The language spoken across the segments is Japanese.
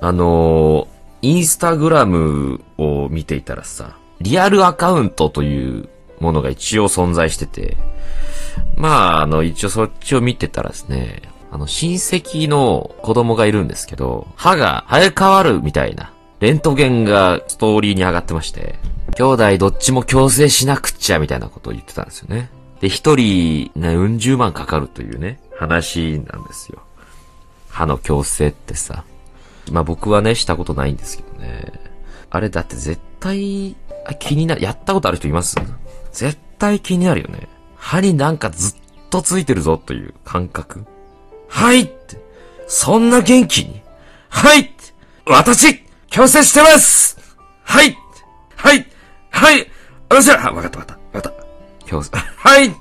あのー、インスタグラムを見ていたらさ、リアルアカウントというものが一応存在してて、まあ、あの、一応そっちを見てたらですね、あの、親戚の子供がいるんですけど、歯が生え変わるみたいな、レントゲンがストーリーに上がってまして、兄弟どっちも矯正しなくっちゃみたいなことを言ってたんですよね。で、一人、ね、うん十万かかるというね、話なんですよ。歯の矯正ってさ。まあ僕はね、したことないんですけどね。あれだって絶対、気になる、やったことある人います？絶対気になるよね。歯になんかずっとついてるぞという感覚。はいって。そんな元気に。はいって私、強制してますはいはいはい私は、わかったわかったわかった。強制、はい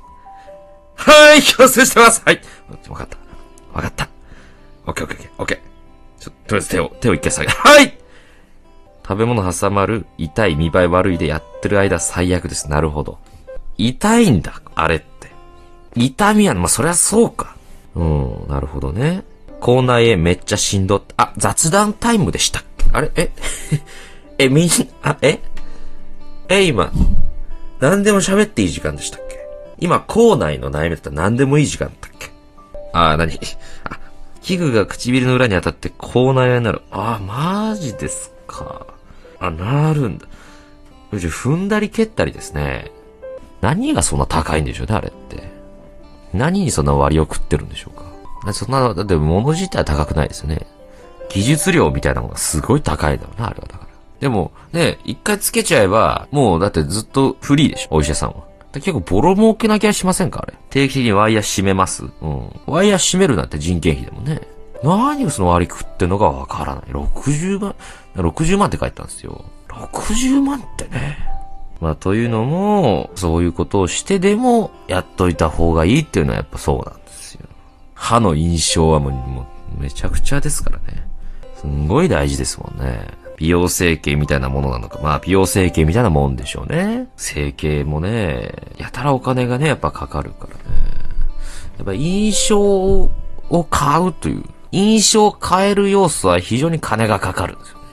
はい強制してますはいわかった。わかった。オッケーオッケーオッケー。とりあえず手を、手を一回下げ、はい食べ物挟まる、痛い、見栄え悪いでやってる間最悪です。なるほど。痛いんだ、あれって。痛みは、まあ、そりゃそうか。うん、なるほどね。口内炎めっちゃしんどって、あ、雑談タイムでしたっけ？あれ？え？え、みん、あ、え？え、今、何でも喋っていい時間でしたっけ？今、口内の悩みだったら何でもいい時間だったっけ？あ、なにあ、器具が唇の裏に当たって口内炎になる。あ、マジですか。あ、なるんだ。踏んだり蹴ったりですね。何がそんな高いんでしょうね、あれって。何にそんな割を食ってるんでしょうか。そんな、だって物自体は高くないですよね。技術量みたいなものがすごい高いだろうな、あれはだから。でも、ね、一回つけちゃえば、もうだってずっとフリーでしょ、お医者さんは。結構ボロ儲けな気がしませんかあれ？定期的にワイヤー締めますうん。ワイヤー締めるなんて人件費でもね。何をその割り食ってんのかわからない。60万、60万って書いてたんですよ。60万ってね。まあ、というのも、そういうことをしてでも、やっといた方がいいっていうのはやっぱそうなんですよ。歯の印象はもう、もうめちゃくちゃですからね。すんごい大事ですもんね。美容整形みたいなものなのか。まあ、美容整形みたいなもんでしょうね。整形もね、やたらお金がね、やっぱかかるからね。やっぱ印象を買うという、印象を変える要素は非常に金がかかるんですよね。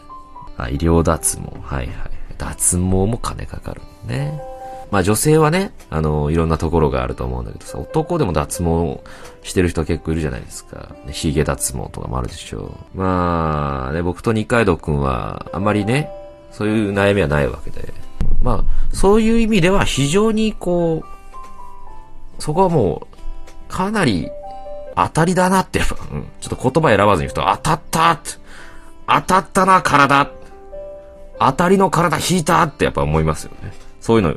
あ、医療脱毛。はいはい。脱毛も金かかるね。まあ女性はね、あの、いろんなところがあると思うんだけどさ、男でも脱毛してる人結構いるじゃないですか。髭脱毛とかもあるでしょう。まあ、ね、僕と二階堂くんは、あまりね、そういう悩みはないわけで。まあ、そういう意味では非常にこう、そこはもう、かなり当たりだなって、うん、ちょっと言葉選ばずに言うと、当たったって当たったな、体当たりの体引いたってやっぱ思いますよね。そういうの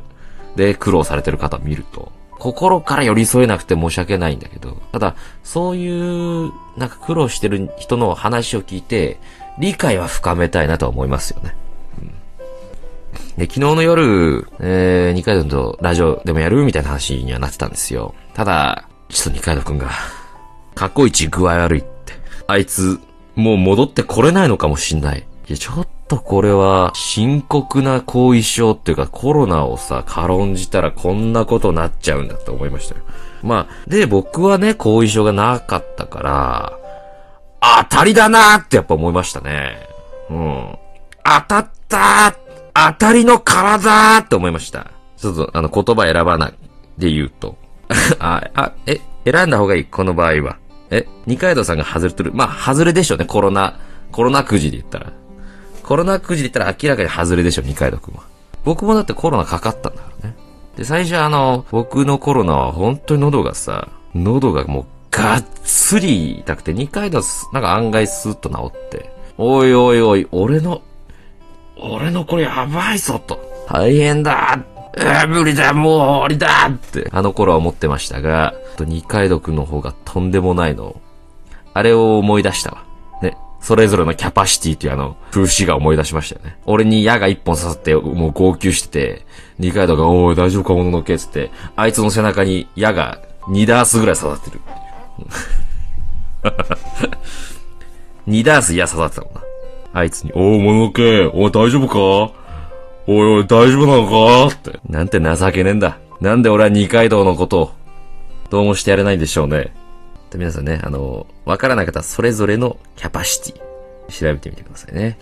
で苦労されてる方見ると、心から寄り添えなくて申し訳ないんだけど、ただ、そういう、なんか苦労してる人の話を聞いて、理解は深めたいなとは思いますよね。うん、で、昨日の夜、えー、二階堂とラジオでもやるみたいな話にはなってたんですよ。ただ、ちょっと二階堂くんが、過去一具合悪いって。あいつ、もう戻ってこれないのかもしんない。いや、ちょっとこれは深刻な後遺症っていうかコロナをさ、軽んじたらこんなことになっちゃうんだって思いましたよ。まあ、で、僕はね、後遺症がなかったから、当たりだなーってやっぱ思いましたね。うん。当たったー当たりの体って思いました。ちょっと、あの、言葉選ばないで言うと。あ、あ、え、選んだ方がいいこの場合は。え、二階堂さんが外れてる。まあ、外れでしょうね、コロナ、コロナくじで言ったら。コロナくじで言ったら明らかに外れでしょ、二階堂くんは。僕もだってコロナかかったんだからね。で、最初あの、僕のコロナは本当に喉がさ、喉がもうがっつり痛くて、二階堂なんか案外スーッと治って、おいおいおい、俺の、俺のこれやばいぞと。大変だえ無理だもう終わりだって、あの頃は思ってましたが、二階堂くんの方がとんでもないの。あれを思い出したわ。それぞれのキャパシティっていうあの、風刺が思い出しましたよね。俺に矢が一本刺さって、もう号泣してて、二階堂が、おい、大丈夫か、もののけつって、あいつの背中に矢が2ダースぐらい刺さってる。2ダース矢刺さってたもんな。あいつに、おい、もののけ、おい、大丈夫か？おいおい、大丈夫なのか？って。なんて情けねえんだ。なんで俺は二階堂のことを、どうもしてやれないんでしょうね。皆さんね、あの、わからない方はそれぞれのキャパシティ。調べてみてくださいね。